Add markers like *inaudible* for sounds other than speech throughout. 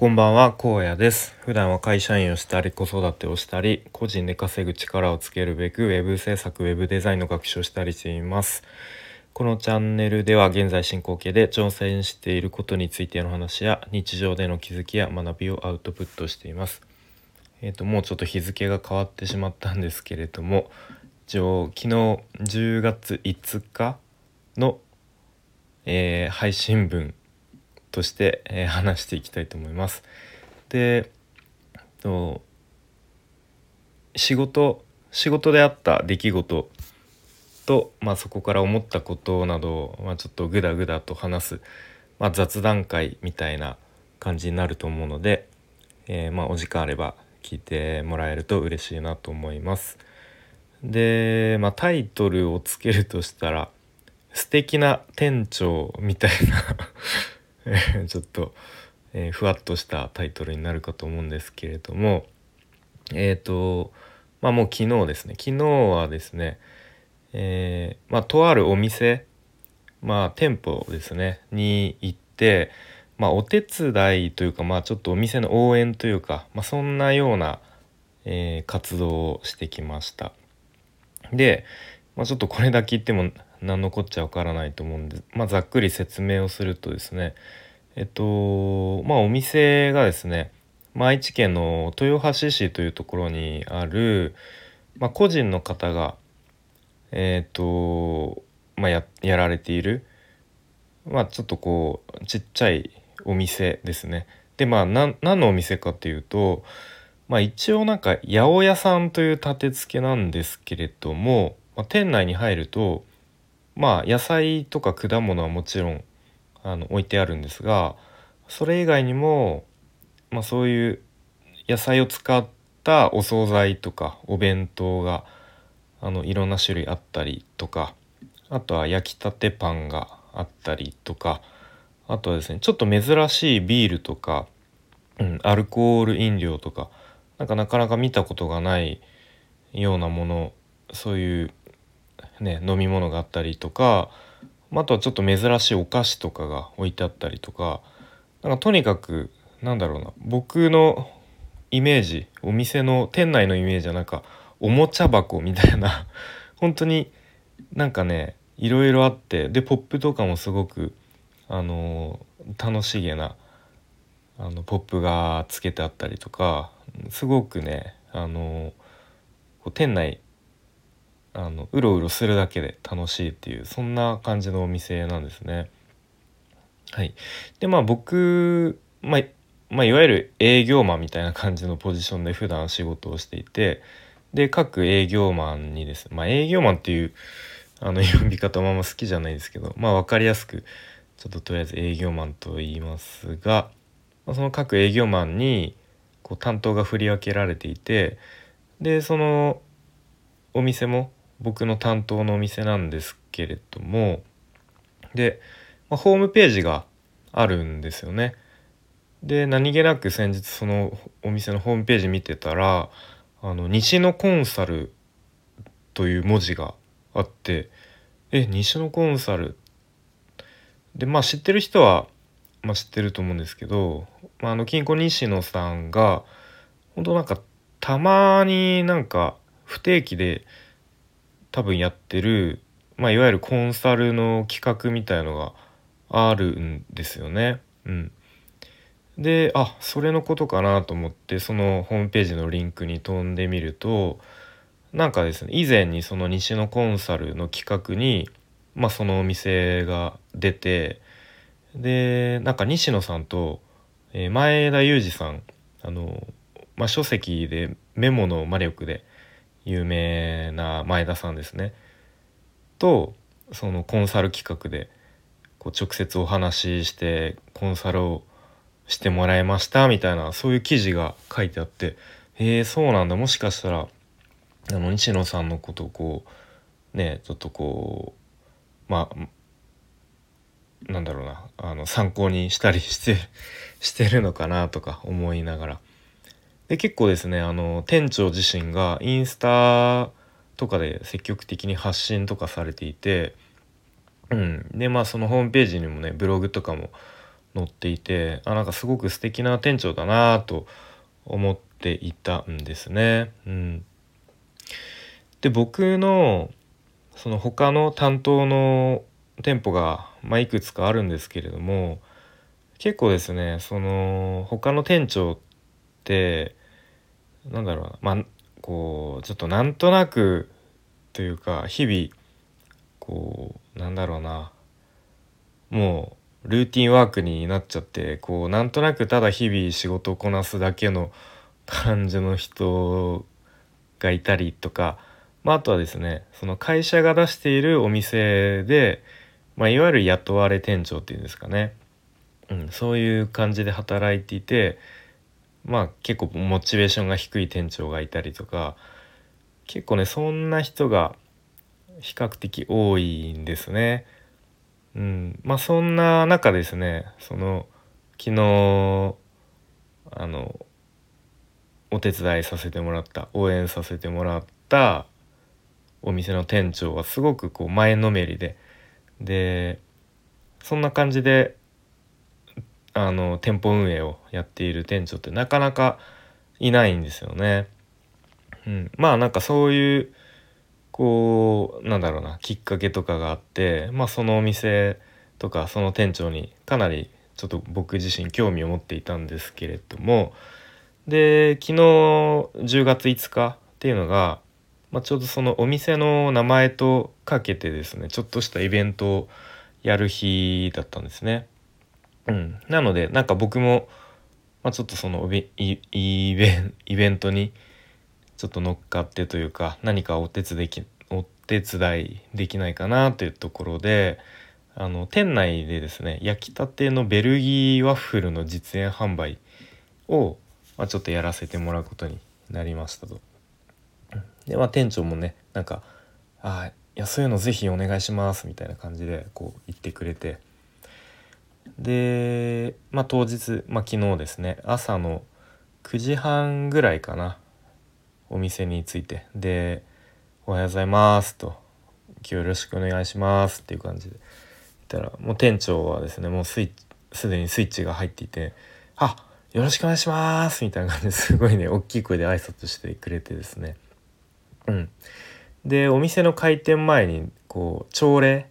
こんばんは、荒野です。普段は会社員をしたり、子育てをしたり、個人で稼ぐ力をつけるべく、ウェブ制作、ウェブデザインの学習をしたりしています。このチャンネルでは現在進行形で挑戦していることについての話や日常での気づきや学びをアウトプットしています。えっ、ともうちょっと日付が変わってしまったんですけれども一応昨日10月5日の、えー配信分として、えー *laughs* 話していきたいと思います。でと仕事仕事であった出来事と、まあ、そこから思ったことなどを、まあ、ちょっとグダグダと話す、まあ、雑談会みたいな感じになると思うので、えーまあ、お時間あれば聞いてもらえると嬉しいなと思います。で、まあ、タイトルをつけるとしたら「素敵な店長」みたいな *laughs* ちょっと、えーふわっとしたタイトルになるかと思うんですけれどもえっ、とまあもう昨日ですね昨日はですねえーまあとあるお店まあ店舗ですねに行ってまあお手伝いというかまあちょっとお店の応援というか、まあ、そんなような、えー活動をしてきました。で、まあ、ちょっとこれだけ言っても何のこっちゃわからないと思うんで、まあ、ざっくり説明をするとですねえっとまあお店がですね、まあ愛知県の豊橋市というところにある、まあ、個人の方がえっとまあややられているまあちょっとこうちっちゃいお店ですね。でまあ何のお店かっていうとまあ一応なんか八百屋さんという立て付けなんですけれども、まあ、店内に入るとまあ野菜とか果物はもちろんあの置いてあるんですがそれ以外にも、まあ、そういう野菜を使ったお惣菜とかお弁当があのいろんな種類あったりとかあとは焼きたてパンがあったりとかあとはですねちょっと珍しいビールとか、うん、アルコール飲料とかなんかなかなか見たことがないようなものそういう、ね、飲み物があったりとかああとはちょっと珍しいお菓子とかが置いてあったりとかなんかとにかくなんだろうな僕のイメージお店の店内のイメージはなんかおもちゃ箱みたいな *laughs* 本当になんかねいろいろあってでポップとかもすごくあのー楽しげなあのポップがつけてあったりとかすごくねあのこう店内あのうろうろするだけで楽しいっていうそんな感じのお店なんですね。はい、でまあ僕、まあまあ、いわゆる営業マンみたいな感じのポジションで普段仕事をしていてで各営業マンにですね、まあ、営業マンっていうあの呼び方はあんま好きじゃないですけどまあ分かりやすくちょっととりあえず営業マンと言いますが、まあ、その各営業マンにこう担当が振り分けられていてでそのお店も僕の担当のお店なんですけれどもで、まあ、ホームページがあるんですよね。で何気なく先日そのお店のホームページ見てたら「あの西野コンサル」という文字があって「え西野コンサル」でまあ知ってる人は、まあ、知ってると思うんですけど、まあ、あの金庫西野さんが本当なんかたまになんか不定期で多分やってる、まあ、いわゆるコンサルの企画みたいのがあるんですよね。うん、であそれのことかなと思ってそのホームページのリンクに飛んでみるとなんかですね以前にその西野コンサルの企画に、まあ、そのお店が出てでなんか西野さんと、え前田裕二さんあの、まあ、書籍でメモの魔力で有名な前田さんですね。とそのコンサル企画でこう直接お話ししてコンサルをしてもらいましたみたいなそういう記事が書いてあってえー、そうなんだ。もしかしたらあの西野さんのことをこうねちょっとこうまあなんだろうなあの参考にしたりしてしてるのかなとか思いながら。で結構ですねあの店長自身がインスタとかで積極的に発信とかされていて、うん、でまあそのホームページにもねブログとかも載っていてあなんかすごく素敵な店長だなと思っていたんですね。うん、で僕のその他の担当の店舗が、まあ、いくつかあるんですけれども結構ですねその他の店長ってなんだろうな。まあこうちょっとなんとなくというか日々こうなんだろうな。もうルーティンワークになっちゃってこうなんとなくただ日々仕事をこなすだけの感じの人がいたりとか、まあ、あとはですねその会社が出しているお店で、まあ、いわゆる雇われ店長っていうんですかね、うん、そういう感じで働いていてまあ結構モチベーションが低い店長がいたりとか結構ねそんな人が比較的多いんですね。うん、まあそんな中ですねその昨日あのお手伝いさせてもらった応援させてもらったお店の店長はすごくこう前のめりででそんな感じであの店舗運営をやっている店長ってなかなかいないんですよね。うん、まあなんかそういうこうなんだろうなきっかけとかがあって、まあ、そのお店とかその店長にかなりちょっと僕自身興味を持っていたんですけれどもで昨日10月5日っていうのが、まあ、ちょうどそのお店の名前とかけてですねちょっとしたイベントをやる日だったんですね。うん、なのでなんか僕も、まあ、ちょっとそのイベントにちょっと乗っかってというか何かお手伝いお手伝いできないかなというところであの店内でですね焼きたてのベルギーワッフルの実演販売を、まあ、ちょっとやらせてもらうことになりましたと。でまあ店長もねなんか「あいやそういうの是非お願いします」みたいな感じでこう言ってくれてでまあ当日、まあ、昨日ですね朝の9時半ぐらいかなお店に着いてで「おはようございます」と「今日よろしくお願いします」っていう感じで言ったらもう店長はですねもうスイすでにスイッチが入っていて「あよろしくお願いします」みたいな感じですごいね大きい声で挨拶してくれてですね。うん。でお店の開店前にこう朝礼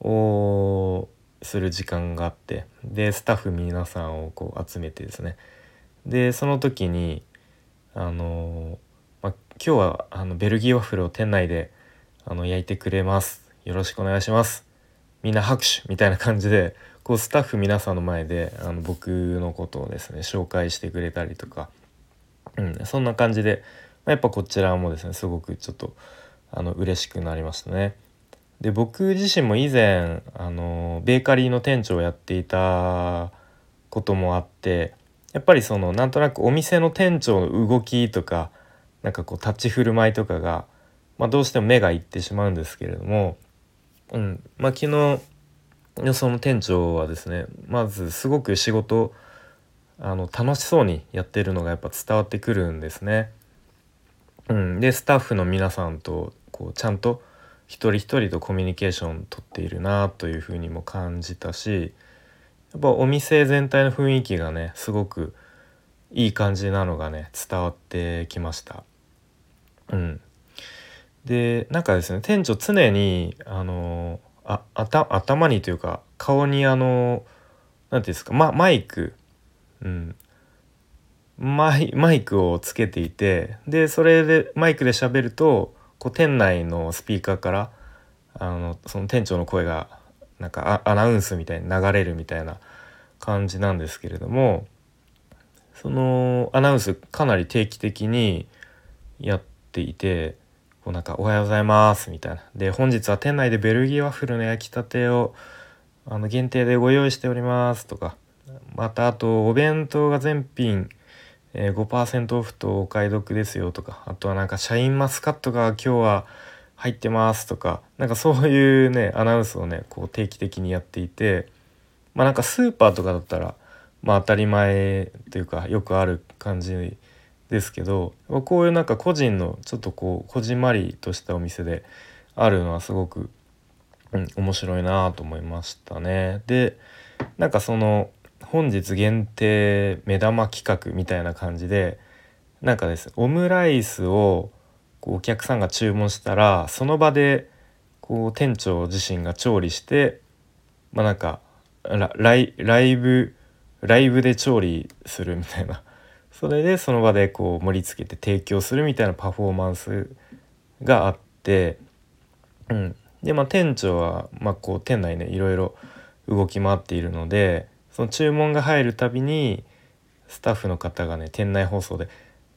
をする時間があってでスタッフ皆さんをこう集めてですね。でその時にあのまあ、今日はあのベルギーワッフルを店内であの焼いてくれます。よろしくお願いします。みんな拍手みたいな感じでこうスタッフ皆さんの前であの僕のことをですね紹介してくれたりとか、うん、そんな感じで、まあ、やっぱこちらもですねすごくちょっとあの嬉しくなりましたね。で僕自身も以前あのベーカリーの店長をやっていたこともあってやっぱりそのなんとなくお店の店長の動きとかなんかこう立ち振る舞いとかが、まあ、どうしても目がいってしまうんですけれども、うんまあ、昨日その店長はですねまずすごく仕事あの楽しそうにやってるのがやっぱ伝わってくるんですね。うん、でスタッフの皆さんとこうちゃんと一人一人とコミュニケーションとっているなというふうにも感じたしやっぱお店全体の雰囲気がねすごくいい感じなのがね伝わってきました。うん、でなんかですね店長常にあのあ頭にというか顔にあの何て言うんですか、ま、マイク、うん、マイマイクをつけていてでそれでマイクで喋るとこう店内のスピーカーからあのその店長の声がなんかアナウンスみたいに流れるみたいな感じなんですけれどもそのアナウンスかなり定期的にやっていてこうなんか「おはようございます」みたいな。で本日は店内でベルギーワッフルの焼きたてをあの限定でご用意しておりますとかまたあとお弁当が全品え5%オフとお買い得ですよとかあとはなんかシャインマスカットが今日は入ってますとかなんかそういうねアナウンスをねこう定期的にやっていてまあなんかスーパーとかだったらまあ当たり前というかよくある感じですけどこういうなんか個人のちょっとこうこじんまりとしたお店であるのはすごく、うん、面白いなと思いましたね。でなんかその本日限定目玉企画みたいな感じでなんかですオムライスをこうお客さんが注文したらその場でこう店長自身が調理してまあなんかライブライブで調理するみたいな。それでその場でこう盛り付けて提供するみたいなパフォーマンスがあって、うん、でまあ店長は、ま、こう店内ねいろいろ動き回っているのでその注文が入るたびにスタッフの方がね店内放送で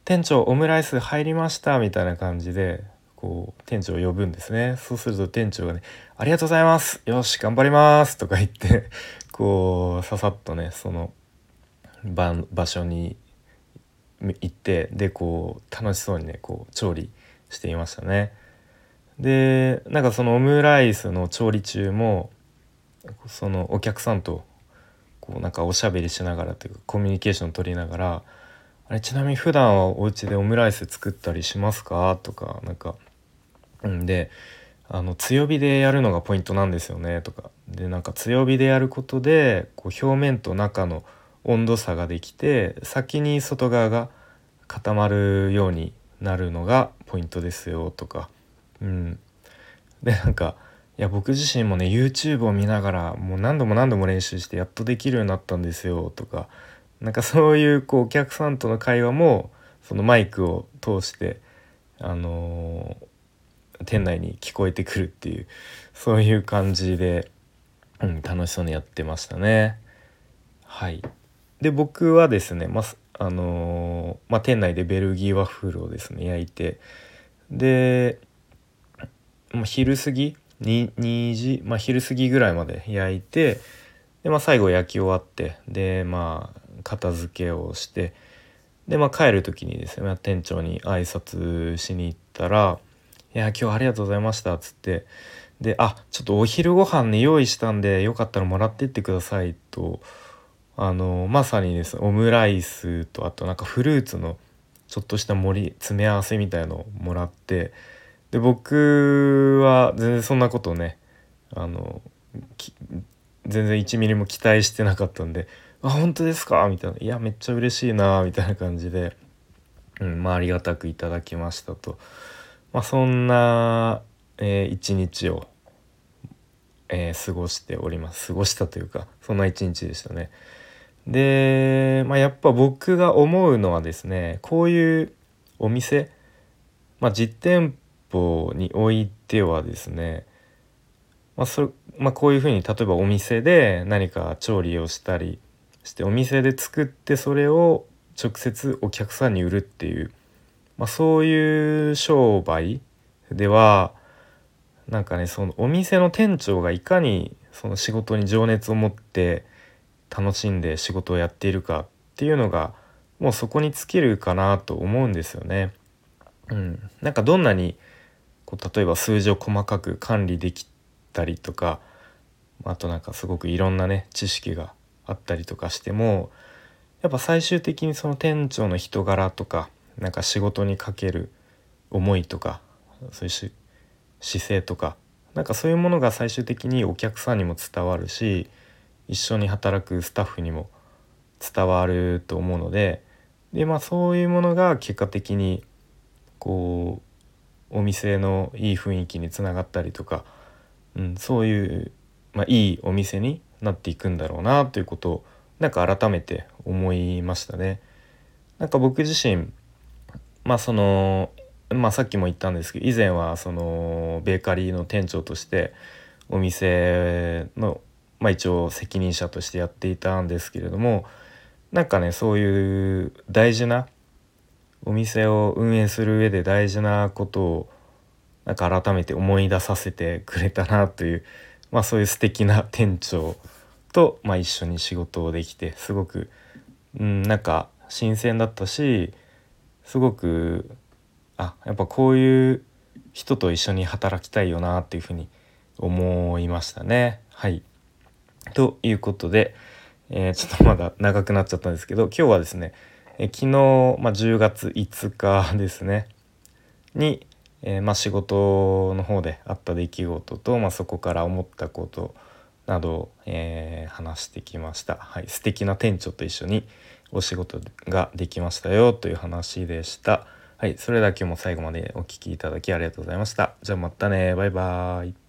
店長オムライス入りましたみたいな感じでこう店長を呼ぶんですねそうすると店長がね「ありがとうございますよし頑張ります」とか言ってこうささっとねその場場所に行ってでこう楽しそうにねこう調理していましたね。でなんかそのオムライスの調理中もそのお客さんとこうなんかおしゃべりしながらというかコミュニケーション取りながらあれちなみに普段はお家でオムライス作ったりしますか？とかなんかうんであの強火でやるのがポイントなんですよね？とか。でなんか強火でやることでこう表面と中の温度差ができて先に外側が固まるようになるのがポイントですよ？とか。うん。でなんかいや僕自身もね YouTube を見ながらもう何度も何度も練習してやっとできるようになったんですよとか。なんかそういうこうお客さんとの会話もそのマイクを通してあのー、店内に聞こえてくるっていうそういう感じで、うん、楽しそうにやってましたね。はい。で僕はですね、まあのー、まあ、店内でベルギーワッフルをですね焼いて。で、まあ、昼過ぎ 2, 時、まあ、昼過ぎぐらいまで焼いてで、まあ、最後焼き終わってでまあ片付けをしてで、まあ、帰る時にですね、まあ、店長に挨拶しに行ったら「いや今日ありがとうございました」っつってで「あちょっとお昼ご飯ね用意したんでよかったらもらってってください」とあのまさにですオムライスとあとなんかフルーツのちょっとした盛り詰め合わせみたいのをもらってで僕は全然そんなことねあの全然1ミリも期待してなかったんで「あ本当ですか?」みたいな「いやめっちゃ嬉しいな」みたいな感じで、うんまあ、ありがたくいただきましたと、まあ、そんな、えー、一日を、えー、過ごしております過ごしたというかそんな一日でしたね。で、まあ、やっぱ僕が思うのはですねこういうお店、まあ、実店舗においてはですね、まあそまあ、こういうふうに例えばお店で何か調理をしたりしてお店で作ってそれを直接お客さんに売るっていう、まあ、そういう商売ではなんかねそのお店の店長がいかにその仕事に情熱を持って楽しんで仕事をやっているかっていうのがもうそこに尽きるかなと思うんですよね。うん、なんかどんなにこう例えば数字を細かく管理できたりとかあとなんかすごくいろんなね知識があったりとかしてもやっぱ最終的にその店長の人柄とかなんか仕事にかける思いとかそういう姿勢とかなんかそういうものが最終的にお客さんにも伝わるし一緒に働くスタッフにも伝わると思うのでで、まあ、そういうものが結果的にこうお店のいい雰囲気につながったりとか、うん、そういう、まあ、いいお店になっていくんだろうなということをなんか改めて思いましたね。なんか僕自身まあそのまあさっきも言ったんですけど以前はそのベーカリーの店長としてお店のまあ、一応責任者としてやっていたんですけれどもなんかねそういう大事なお店を運営する上で大事なことをなんか改めて思い出させてくれたなという、*laughs* まあ、そういう素敵な店長と、まあ、一緒に仕事をできてすごく、うん、なんか新鮮だったしすごくあやっぱこういう人と一緒に働きたいよなっていうふうに思いましたね。はいということで、えー、ちょっとまだ長くなっちゃったんですけど今日はですね、昨日、まあ、10月5日ですねに、えー、まあ、仕事の方であった出来事と、まあ、そこから思ったことなど、えー、話してきました。はい、素敵な店長と一緒にお仕事ができましたよという話でした。はい、それでは今日も最後までお聴きいただきありがとうございました。じゃあまたね、バイバーイ。